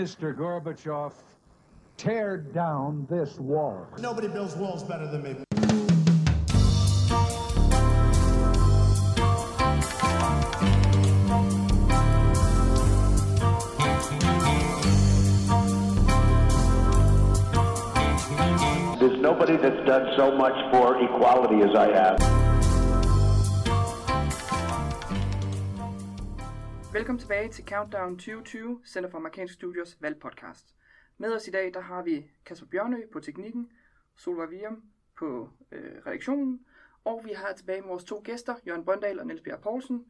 Mr. Gorbachev, tear down this wall. Nobody builds walls better than me. There's nobody that's done so much for equality as I have. Velkommen tilbage til Countdown 2020, Center for Amerikanske Studios valgpodcast. Med os i dag, der har vi Kasper Bjørnø på teknikken, Solvej Virum på øh, redaktionen, og vi har tilbage med vores to gæster, Jørgen Brøndal og Niels Bjerg Poulsen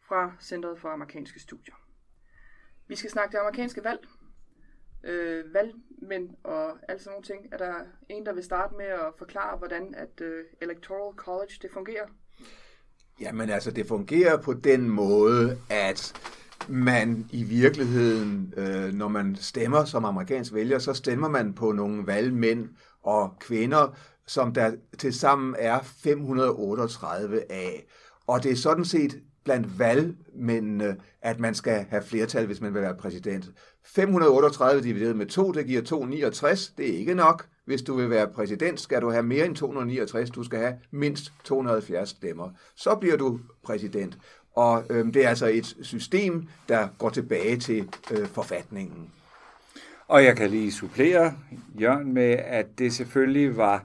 fra Centeret for Amerikanske Studier. Vi skal snakke det amerikanske valg, øh, valgmænd og alt sådan nogle ting. Er der en, der vil starte med at forklare, hvordan at øh, Electoral College det fungerer? Jamen altså, det fungerer på den måde, at man i virkeligheden, øh, når man stemmer som amerikansk vælger, så stemmer man på nogle valgmænd og kvinder, som der til sammen er 538 af. Og det er sådan set blandt valgmændene, at man skal have flertal, hvis man vil være præsident. 538 divideret med 2, det giver 269. Det er ikke nok. Hvis du vil være præsident, skal du have mere end 269. Du skal have mindst 270 stemmer. Så bliver du præsident. Og øh, det er altså et system, der går tilbage til øh, forfatningen. Og jeg kan lige supplere, Jørgen, med, at det selvfølgelig var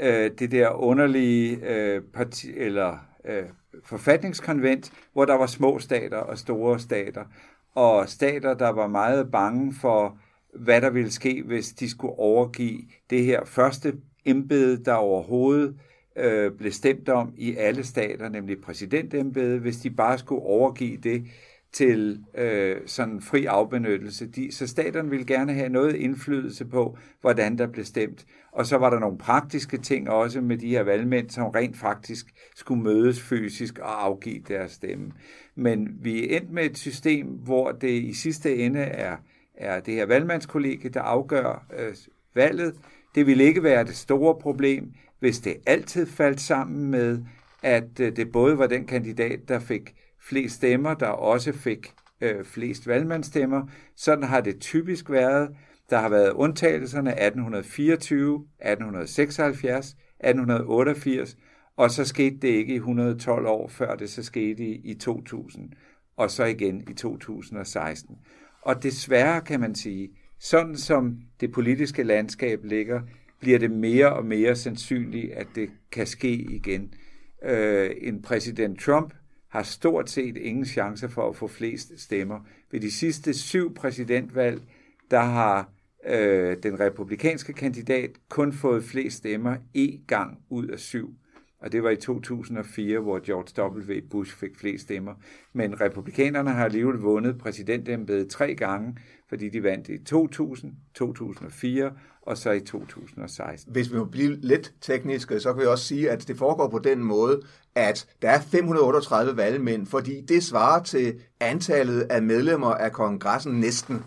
øh, det der underlige øh, parti, eller øh, forfatningskonvent, hvor der var små stater og store stater, og stater, der var meget bange for, hvad der ville ske, hvis de skulle overgive det her første embede, der overhovedet øh, blev stemt om i alle stater, nemlig præsidentembede, hvis de bare skulle overgive det til øh, sådan fri afbenyttelse. De, så staterne ville gerne have noget indflydelse på, hvordan der blev stemt. Og så var der nogle praktiske ting også med de her valgmænd, som rent faktisk skulle mødes fysisk og afgive deres stemme. Men vi er endt med et system, hvor det i sidste ende er, er det her valgmandskollegie, der afgør øh, valget. Det ville ikke være det store problem, hvis det altid faldt sammen med, at øh, det både var den kandidat, der fik flest stemmer, der også fik øh, flest valgmandsstemmer. Sådan har det typisk været. Der har været undtagelserne 1824, 1876, 1888, og så skete det ikke i 112 år, før det så skete i, i 2000, og så igen i 2016. Og desværre kan man sige, sådan som det politiske landskab ligger, bliver det mere og mere sandsynligt, at det kan ske igen. Øh, en præsident Trump har stort set ingen chance for at få flest stemmer. Ved de sidste syv præsidentvalg, der har øh, den republikanske kandidat kun fået flest stemmer én gang ud af syv. Og det var i 2004, hvor George W. Bush fik flest stemmer. Men republikanerne har alligevel vundet præsidentembedet tre gange, fordi de vandt i 2000, 2004 og så i 2016. Hvis vi må blive lidt tekniske, så kan vi også sige, at det foregår på den måde, at der er 538 valgmænd, fordi det svarer til antallet af medlemmer af kongressen næsten.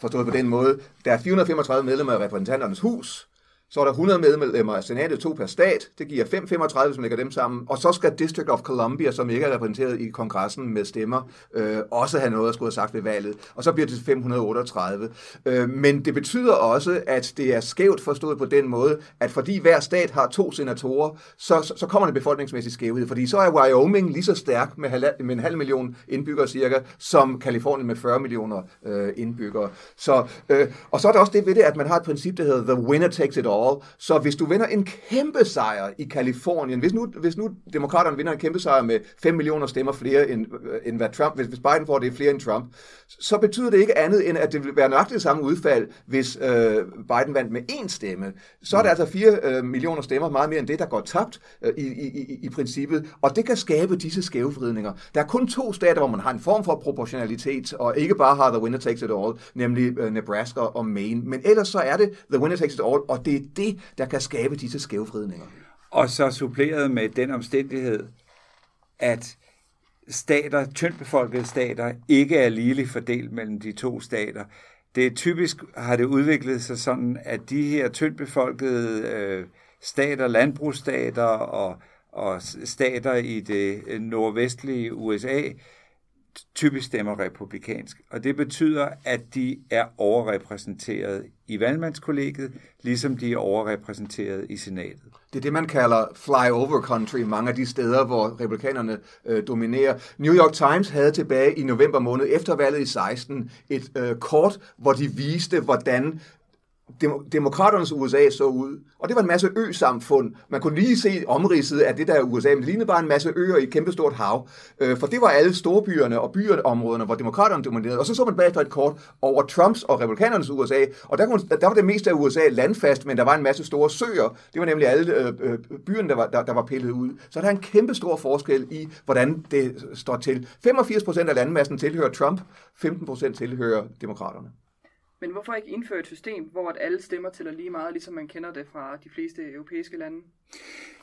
Forstået på den måde, der er 435 medlemmer af repræsentanternes hus, så er der 100 medlemmer af senatet, to per stat. Det giver 535, hvis man lægger dem sammen. Og så skal District of Columbia, som ikke er repræsenteret i kongressen med stemmer, øh, også have noget at skulle have sagt ved valget. Og så bliver det 538. Øh, men det betyder også, at det er skævt forstået på den måde, at fordi hver stat har to senatorer, så, så, så kommer det befolkningsmæssigt skævhed. Fordi så er Wyoming lige så stærk med, halv, med en halv million indbyggere cirka, som Kalifornien med 40 millioner øh, indbyggere. Så, øh, og så er der også det ved det, at man har et princip, der hedder the winner takes it all all. Så hvis du vinder en kæmpe sejr i Kalifornien, hvis nu, hvis nu demokraterne vinder en kæmpe sejr med 5 millioner stemmer flere end, end hvad Trump, hvis, hvis Biden får det flere end Trump, så betyder det ikke andet end, at det vil være nøjagtigt det samme udfald, hvis øh, Biden vandt med én stemme. Så er der altså 4 øh, millioner stemmer, meget mere end det, der går tabt øh, i, i, i, i princippet. Og det kan skabe disse skævvridninger. Der er kun to stater, hvor man har en form for proportionalitet, og ikke bare har the winner takes it all, nemlig øh, Nebraska og Maine. Men ellers så er det the winner takes it all, og det er det, der kan skabe disse skævvridninger. Og så suppleret med den omstændighed, at stater, tyndbefolkede stater, ikke er ligeligt fordelt mellem de to stater. Det er typisk har det udviklet sig sådan, at de her tyndbefolkede øh, stater, landbrugsstater og, og stater i det nordvestlige USA, typisk stemmer republikansk. Og det betyder, at de er overrepræsenteret i valgmandskollegiet, ligesom de er overrepræsenteret i senatet. Det er det, man kalder flyover country, mange af de steder, hvor republikanerne øh, dominerer. New York Times havde tilbage i november måned efter valget i 16 et øh, kort, hvor de viste, hvordan demokraternes USA så ud. Og det var en masse ø-samfund. Man kunne lige se omridset af det der USA, men det lignede bare en masse øer i et kæmpestort hav. Øh, for det var alle storbyerne og byområderne, hvor demokraterne dominerede. Og så så man bagefter et kort over Trumps og republikanernes USA, og der, kunne, der var det meste af USA landfast, men der var en masse store søer. Det var nemlig alle øh, øh, byerne, der var, der, der var pillet ud. Så der er en kæmpe stor forskel i, hvordan det står til. 85 procent af landmassen tilhører Trump, 15 procent tilhører demokraterne. Men hvorfor ikke indføre et system, hvor at alle stemmer tæller lige meget, ligesom man kender det fra de fleste europæiske lande?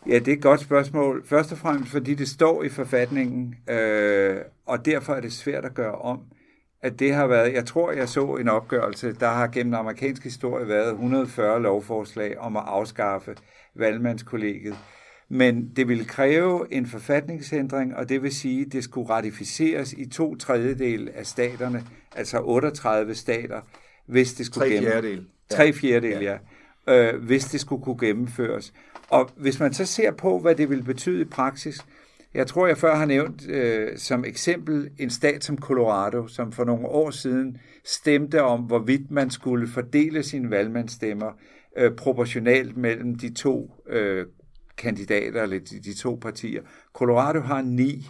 Ja, det er et godt spørgsmål. Først og fremmest, fordi det står i forfatningen, øh, og derfor er det svært at gøre om. At det har været, jeg tror, jeg så en opgørelse, der har gennem amerikansk historie været 140 lovforslag om at afskaffe valgmandskollegiet. Men det ville kræve en forfatningsændring, og det vil sige, at det skulle ratificeres i to tredjedel af staterne, altså 38 stater, hvis det skulle gennem- fjerdedel. Tre fjerdedel, ja. ja. Øh, hvis det skulle kunne gennemføres. Og hvis man så ser på, hvad det vil betyde i praksis, jeg tror, jeg før har nævnt øh, som eksempel en stat som Colorado, som for nogle år siden stemte om, hvorvidt man skulle fordele sine valgmandsstemmer øh, proportionalt mellem de to øh, kandidater, eller de, de to partier. Colorado har ni,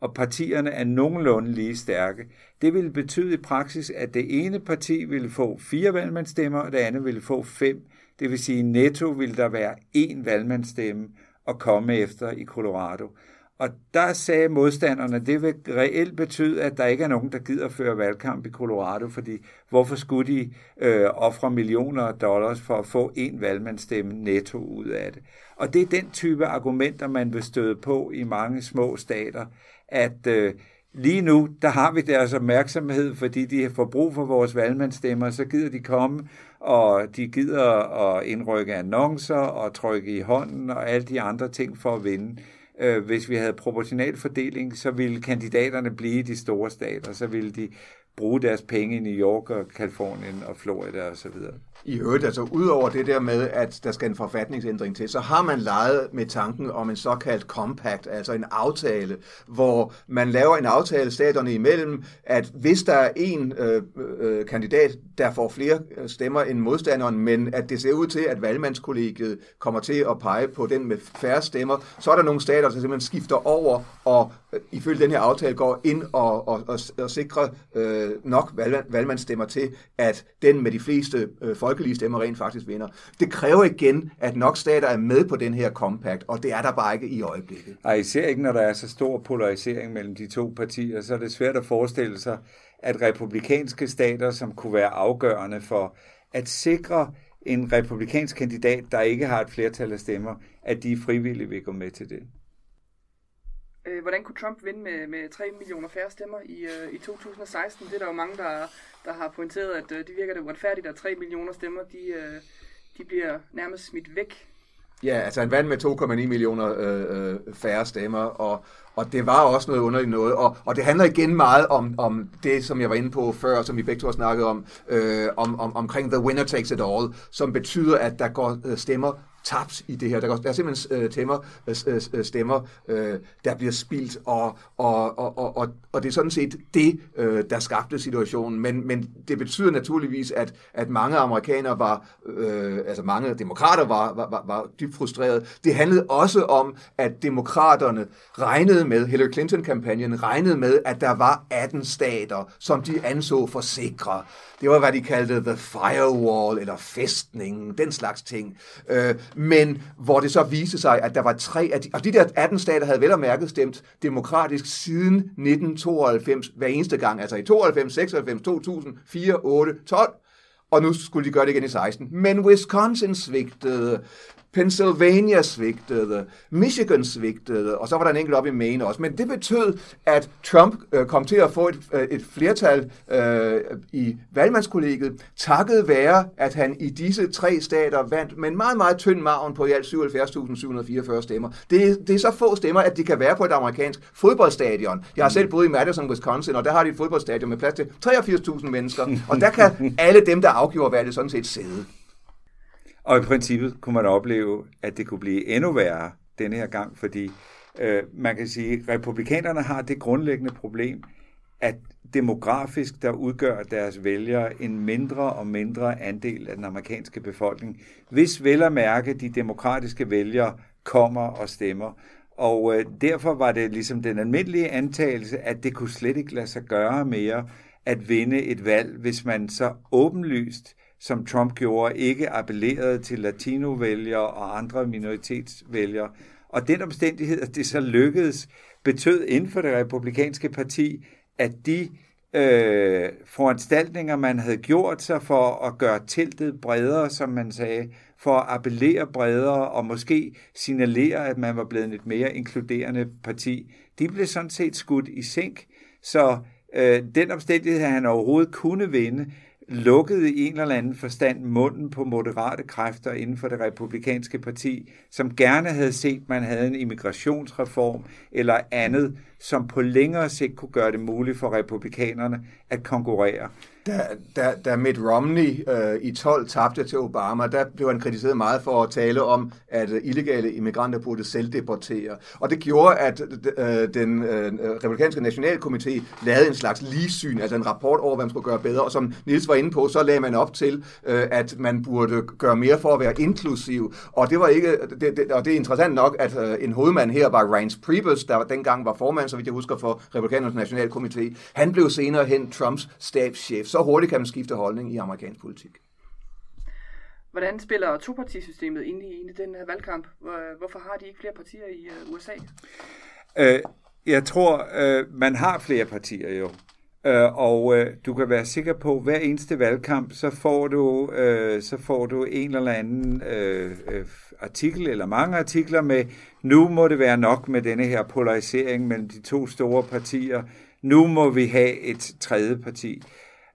og partierne er nogenlunde lige stærke. Det ville betyde i praksis, at det ene parti ville få fire valgmandsstemmer, og det andet ville få fem. Det vil sige, netto ville der være én valgmandsstemme at komme efter i Colorado. Og der sagde modstanderne, at det vil reelt betyde, at der ikke er nogen, der gider føre valgkamp i Colorado, fordi hvorfor skulle de øh, ofre millioner af dollars for at få en valgmandsstemme netto ud af det? Og det er den type argumenter, man vil støde på i mange små stater, at øh, lige nu, der har vi deres opmærksomhed, fordi de får brug for vores valgmandsstemmer, så gider de komme, og de gider at indrykke annoncer og trykke i hånden og alle de andre ting for at vinde. Øh, hvis vi havde proportional fordeling, så ville kandidaterne blive de store stater, så ville de bruge deres penge i New York og Kalifornien og Florida og så videre. I øvrigt, altså udover det der med, at der skal en forfatningsændring til, så har man leget med tanken om en såkaldt compact, altså en aftale, hvor man laver en aftale staterne imellem, at hvis der er en øh, øh, kandidat, der får flere øh, stemmer end modstanderen, men at det ser ud til, at valgmandskollegiet kommer til at pege på den med færre stemmer, så er der nogle stater, der simpelthen skifter over og ifølge den her aftale går ind og, og, og, og sikrer øh, nok valg, valgmandsstemmer til, at den med de fleste øh, folkelige stemmer rent faktisk vinder. Det kræver igen, at nok stater er med på den her compact, og det er der bare ikke i øjeblikket. Ej, især ikke, når der er så stor polarisering mellem de to partier, så er det svært at forestille sig, at republikanske stater, som kunne være afgørende for at sikre en republikansk kandidat, der ikke har et flertal af stemmer, at de frivilligt vil gå med til det. Øh, hvordan kunne Trump vinde med, med 3 millioner færre stemmer i, øh, i 2016? Det er der jo mange, der, der har pointeret, at øh, det virker det uretfærdigt, at 3 millioner stemmer, de, øh, de bliver nærmest smidt væk. Ja, altså han vandt med 2,9 millioner øh, øh, færre stemmer, og, og det var også noget underligt noget, og, og det handler igen meget om, om det, som jeg var inde på før, som vi begge to har snakket om, øh, om, om omkring the winner takes it all, som betyder, at der går øh, stemmer tabt i det her. Der, går, der er simpelthen øh, stemmer, øh, øh stemmer øh, der bliver spildt, og, og, og, og, og, det er sådan set det, øh, der skabte situationen. Men, men det betyder naturligvis, at, at mange amerikanere var, øh, altså mange demokrater var, var, var, var dybt frustrerede. Det handlede også om, at demokraterne regnede med, Hillary Clinton-kampagnen regnede med, at der var 18 stater, som de anså for sikre. Det var, hvad de kaldte the firewall, eller festningen, den slags ting. Øh, men hvor det så viste sig, at der var tre af de, og de der 18 stater havde vel og mærket stemt demokratisk siden 1992 hver eneste gang, altså i 92, 96, 2000, 4, 8, 12, og nu skulle de gøre det igen i 16. Men Wisconsin svigtede, Pennsylvania svigtede, Michigan svigtede, og så var der en enkelt op i Maine også. Men det betød, at Trump øh, kom til at få et, øh, et flertal øh, i valgmandskollegiet, takket være, at han i disse tre stater vandt med en meget, meget tynd margen på i alt 77.744 stemmer. Det, det er så få stemmer, at de kan være på et amerikansk fodboldstadion. Jeg har selv boet i Madison, Wisconsin, og der har de et fodboldstadion med plads til 83.000 mennesker, og der kan alle dem, der afgjorde valget, sådan set sidde. Og i princippet kunne man opleve, at det kunne blive endnu værre denne her gang, fordi øh, man kan sige, at republikanerne har det grundlæggende problem, at demografisk, der udgør deres vælgere en mindre og mindre andel af den amerikanske befolkning, hvis vel at mærke de demokratiske vælgere kommer og stemmer. Og øh, derfor var det ligesom den almindelige antagelse, at det kunne slet ikke lade sig gøre mere at vinde et valg, hvis man så åbenlyst som Trump gjorde, ikke appellerede til latinovælgere og andre minoritetsvælgere. Og den omstændighed, at det så lykkedes, betød inden for det republikanske parti, at de øh, foranstaltninger, man havde gjort sig for at gøre teltet bredere, som man sagde, for at appellere bredere og måske signalere, at man var blevet et mere inkluderende parti, de blev sådan set skudt i sænk. Så øh, den omstændighed, at han overhovedet kunne vinde, lukkede i en eller anden forstand munden på moderate kræfter inden for det republikanske parti, som gerne havde set, at man havde en immigrationsreform eller andet, som på længere sigt kunne gøre det muligt for republikanerne at konkurrere. Da, da, da Mitt Romney øh, i 12 tabte til Obama, der blev han kritiseret meget for at tale om, at illegale immigranter burde selvdeportere. Og det gjorde, at øh, den øh, republikanske nationalkomité lavede en slags ligesyn, altså en rapport over, hvad man skulle gøre bedre. Og som Nils var inde på, så lagde man op til, øh, at man burde gøre mere for at være inklusiv. Og det var ikke, det, det, og det er interessant nok, at øh, en hovedmand her var Reince Priebus, der dengang var formand, så vidt jeg husker, for Republikanernes Nationalkomité. Han blev senere hen Trumps stabschef så hurtigt kan man skifte holdning i amerikansk politik. Hvordan spiller topartisystemet ind i, ind i den her valgkamp? Hvorfor har de ikke flere partier i uh, USA? Øh, jeg tror, øh, man har flere partier jo. Øh, og øh, du kan være sikker på, at hver eneste valgkamp, så får du, øh, så får du en eller anden øh, øh, artikel, eller mange artikler med, nu må det være nok med denne her polarisering mellem de to store partier. Nu må vi have et tredje parti.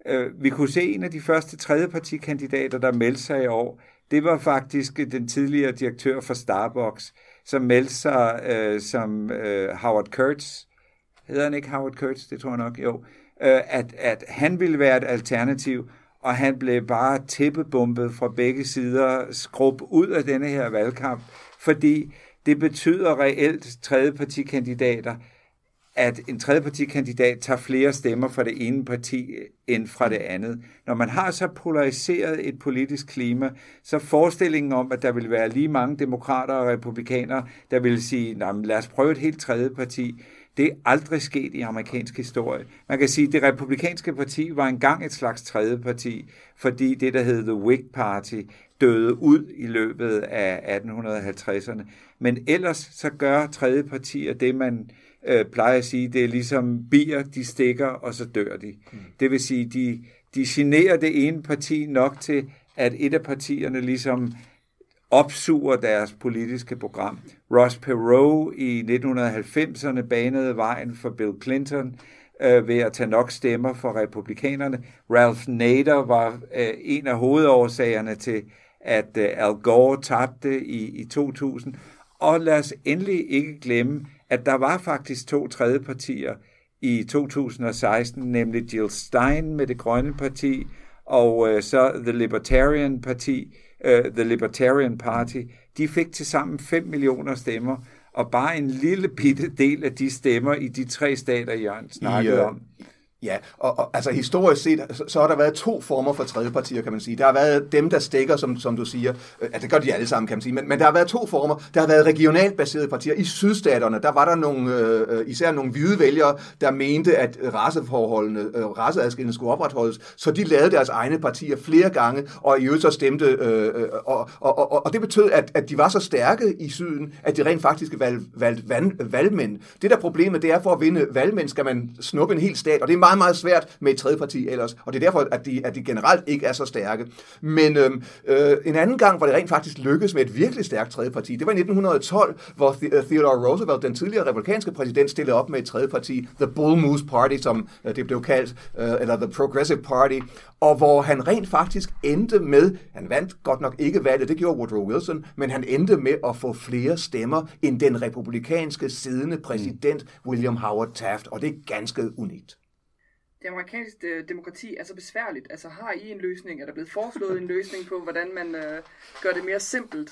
Øh, vi kunne se en af de første tredjepartikandidater, der meldte sig i år. Det var faktisk den tidligere direktør for Starbucks, som meldte sig øh, som øh, Howard Kurtz. Hedder han ikke Howard Kurtz? Det tror jeg nok, jo. Øh, at, at han ville være et alternativ, og han blev bare tæppebumpet fra begge sider, skrub ud af denne her valgkamp, fordi det betyder reelt tredjepartikandidater, at en tredjepartikandidat tager flere stemmer fra det ene parti øh, end fra det andet. Når man har så polariseret et politisk klima, så forestillingen om, at der vil være lige mange demokrater og republikanere, der vil sige, lad os prøve et helt tredje parti, det er aldrig sket i amerikansk historie. Man kan sige, at det republikanske parti var engang et slags tredje parti, fordi det, der hed The Whig Party, døde ud i løbet af 1850'erne. Men ellers så gør tredje partier det, man øh, plejer at sige, det er ligesom bier, de stikker, og så dør de. Mm. Det vil sige, de, de generer det ene parti nok til, at et af partierne ligesom opsuger deres politiske program. Ross Perot i 1990'erne banede vejen for Bill Clinton øh, ved at tage nok stemmer for republikanerne. Ralph Nader var øh, en af hovedårsagerne til, at øh, Al Gore tabte i, i 2000. Og lad os endelig ikke glemme, at der var faktisk to tredje partier i 2016, nemlig Jill Stein med det grønne parti, og øh, så The Libertarian Parti, øh, The Libertarian Party, de fik til sammen 5 millioner stemmer, og bare en lille bitte del af de stemmer i de tre stater, Jørgen snakkede I, øh, om. Ja, og, og altså historisk set, så, så har der været to former for tredjepartier, kan man sige. Der har været dem, der stikker, som, som du siger. Øh, altså, det gør de alle sammen, kan man sige. Men, men der har været to former. Der har været regionalt baserede partier. I sydstaterne, der var der nogle, øh, øh især nogle hvide vælgere, der mente, at raceforholdene, øh, raceadskillende skulle opretholdes. Så de lavede deres egne partier flere gange, og i øvrigt så stemte. Øh, øh og, og, og, og det betød, at, at de var så stærke i syden, at de rent faktisk valgte valg, valg, valgmænd. Det der problemet, det er for at vinde valgmænd, skal man snuppe en hel stat, og det er meget, meget svært med et tredje parti ellers, og det er derfor, at de, at de generelt ikke er så stærke. Men øhm, øh, en anden gang, hvor det rent faktisk lykkedes med et virkelig stærkt tredje parti, det var i 1912, hvor øh, Theodore Roosevelt, den tidligere republikanske præsident, stillede op med et tredje parti, The Bull Moose Party, som øh, det blev kaldt, øh, eller The Progressive Party, og hvor han rent faktisk endte med, han vandt godt nok ikke valget, det gjorde Woodrow Wilson, men han endte med at få flere stemmer end den republikanske siddende præsident William Howard Taft, og det er ganske unikt. Det amerikanske øh, demokrati er så besværligt. Altså har I en løsning? Er der blevet foreslået en løsning på, hvordan man øh, gør det mere simpelt?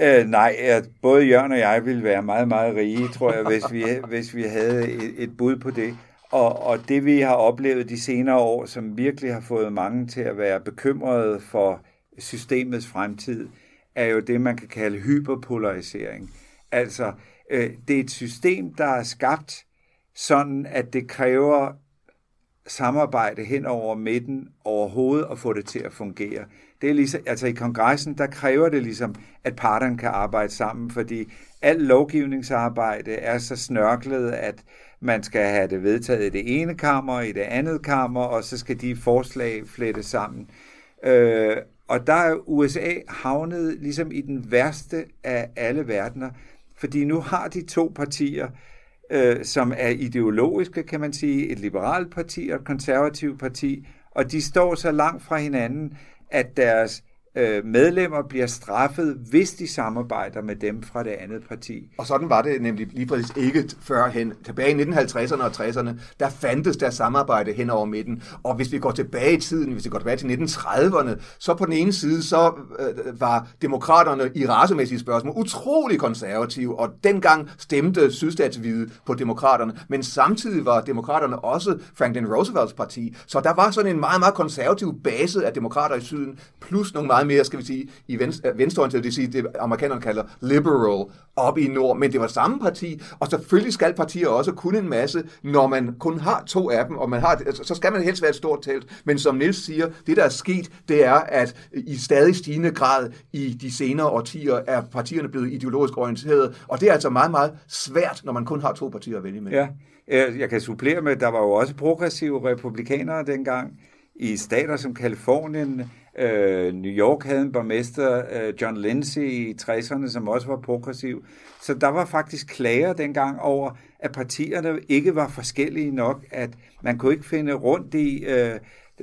Øh, nej, at både Jørgen og jeg ville være meget, meget rige, tror jeg, hvis vi, hvis vi havde et, et bud på det. Og, og det vi har oplevet de senere år, som virkelig har fået mange til at være bekymrede for systemets fremtid, er jo det, man kan kalde hyperpolarisering. Altså, øh, det er et system, der er skabt sådan, at det kræver samarbejde hen over midten overhovedet at få det til at fungere. Det er ligesom, altså i kongressen, der kræver det ligesom, at parterne kan arbejde sammen, fordi al lovgivningsarbejde er så snørklet, at man skal have det vedtaget i det ene kammer, i det andet kammer, og så skal de forslag flette sammen. Øh, og der er USA havnet ligesom i den værste af alle verdener, fordi nu har de to partier, øh, som er ideologiske, kan man sige, et liberalt parti og et konservativt parti, og de står så langt fra hinanden, at deres øh, medlemmer bliver straffet, hvis de samarbejder med dem fra det andet parti. Og sådan var det nemlig lige præcis ikke førhen. Tilbage i 1950'erne og 60'erne, der fandtes der samarbejde hen over midten. Og hvis vi går tilbage i tiden, hvis vi går tilbage til 1930'erne, så på den ene side, så øh, var demokraterne i racemæssige spørgsmål utrolig konservative, og dengang stemte sydstatshvide på demokraterne. Men samtidig var demokraterne også Franklin Roosevelts parti. Så der var sådan en meget, meget konservativ base af demokrater i syden, plus nogle meget meget mere, skal vi sige, i venstre, øh, venstreorienteret, det vil sige, det amerikanerne kalder liberal, op i nord, men det var samme parti, og selvfølgelig skal partier også kunne en masse, når man kun har to af dem, og man har, altså, så skal man helst være et stort telt, men som Nils siger, det der er sket, det er, at i stadig stigende grad i de senere årtier er partierne blevet ideologisk orienteret, og det er altså meget, meget svært, når man kun har to partier at vælge med. Ja, øh, jeg kan supplere med, at der var jo også progressive republikanere dengang, i stater som Kalifornien, Øh, New York havde en borgmester, øh, John Lindsay i 60'erne, som også var progressiv. Så der var faktisk klager dengang over, at partierne ikke var forskellige nok, at man kunne ikke finde rundt i... Øh,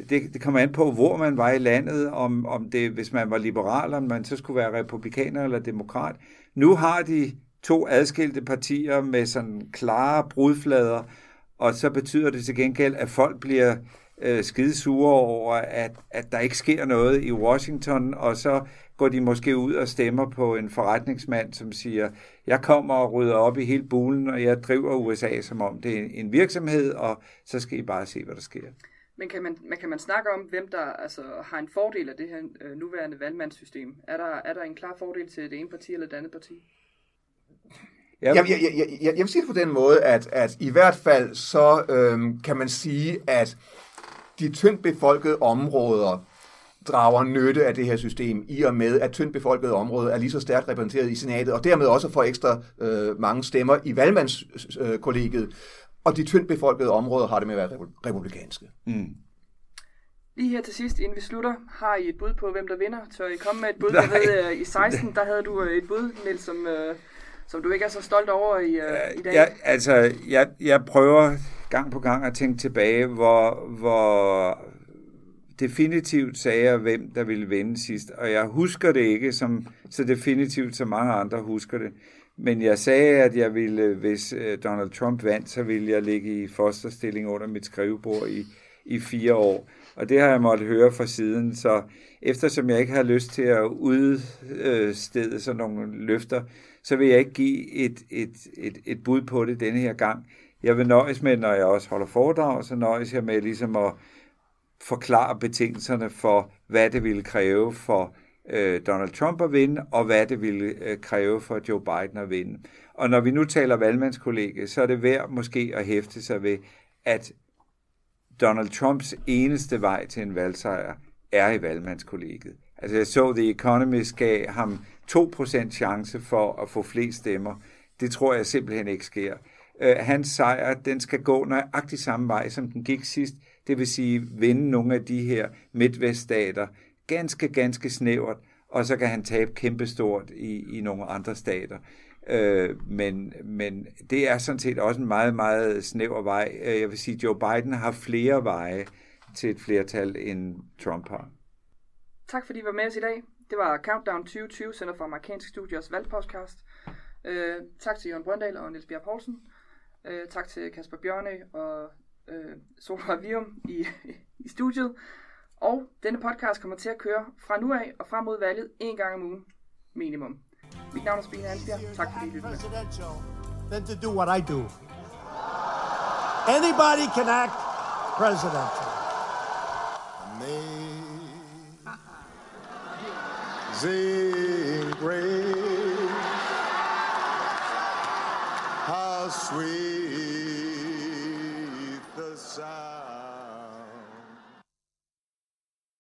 det, det kommer an på, hvor man var i landet, om, om det, hvis man var liberal, om man så skulle være republikaner eller demokrat. Nu har de to adskilte partier med sådan klare brudflader, og så betyder det til gengæld, at folk bliver øh, skide sure over, at, at der ikke sker noget i Washington, og så går de måske ud og stemmer på en forretningsmand, som siger, jeg kommer og rydder op i hele bulen, og jeg driver USA, som om det er en virksomhed, og så skal I bare se, hvad der sker. Men kan man, man, kan man snakke om, hvem der altså, har en fordel af det her øh, nuværende valgmandssystem? Er der, er der en klar fordel til det ene parti eller det andet parti? Jeg, jeg, jeg, jeg, jeg, jeg vil sige det på den måde, at, at i hvert fald så øhm, kan man sige, at de tyndt befolkede områder drager nytte af det her system, i og med, at tyndt befolkede områder er lige så stærkt repræsenteret i senatet, og dermed også får ekstra øh, mange stemmer i valgmandskollegiet. Øh, og de tyndt befolkede områder har det med at være republikanske. Mm. Lige her til sidst, inden vi slutter, har I et bud på, hvem der vinder? Tør I komme med et bud? Jeg ved, øh, i 16, der havde du øh, et bud, Niels, som, øh, som du ikke er så stolt over i, uh, i dag. Ja, altså, jeg, jeg prøver gang på gang at tænke tilbage, hvor, hvor definitivt sagde jeg, hvem der ville vinde sidst. Og jeg husker det ikke som, så definitivt, som mange andre husker det. Men jeg sagde, at jeg ville, hvis øh, Donald Trump vandt, så ville jeg ligge i fosterstilling under mit skrivebord i, i fire år. Og det har jeg måttet høre fra siden, så eftersom jeg ikke har lyst til at udstede sådan nogle løfter, så vil jeg ikke give et, et, et, et bud på det denne her gang. Jeg vil nøjes med, når jeg også holder foredrag, så nøjes jeg med ligesom at forklare betingelserne for, hvad det ville kræve for øh, Donald Trump at vinde, og hvad det ville øh, kræve for Joe Biden at vinde. Og når vi nu taler valgmandskollega, så er det værd måske at hæfte sig ved, at Donald Trumps eneste vej til en valgsejr er i valgmandskollegiet. Altså jeg så, The Economist gav ham 2% chance for at få flest stemmer. Det tror jeg simpelthen ikke sker. Øh, hans sejr, den skal gå nøjagtig samme vej, som den gik sidst. Det vil sige, vinde nogle af de her midtveststater ganske, ganske snævert, og så kan han tabe kæmpestort i, i nogle andre stater. Øh, men, men det er sådan set også en meget, meget snæver vej. Øh, jeg vil sige, Joe Biden har flere veje til et flertal, end Trump har. Tak fordi I var med os i dag. Det var Countdown 2020, Center for Amerikanske Studiers valgpodcast. Øh, tak til Jørgen Brøndal og Niels Bjerg Poulsen. Øh, tak til Kasper Bjørne og øh, Solvej Virum i, i studiet. Og denne podcast kommer til at køre fra nu af og frem mod valget en gang om ugen minimum. Mit navn er Spine Ansbjerg. Tak fordi I lyttede med. Than to do what I do. Anybody can act presidential. Amazing amazing grace. How sweet.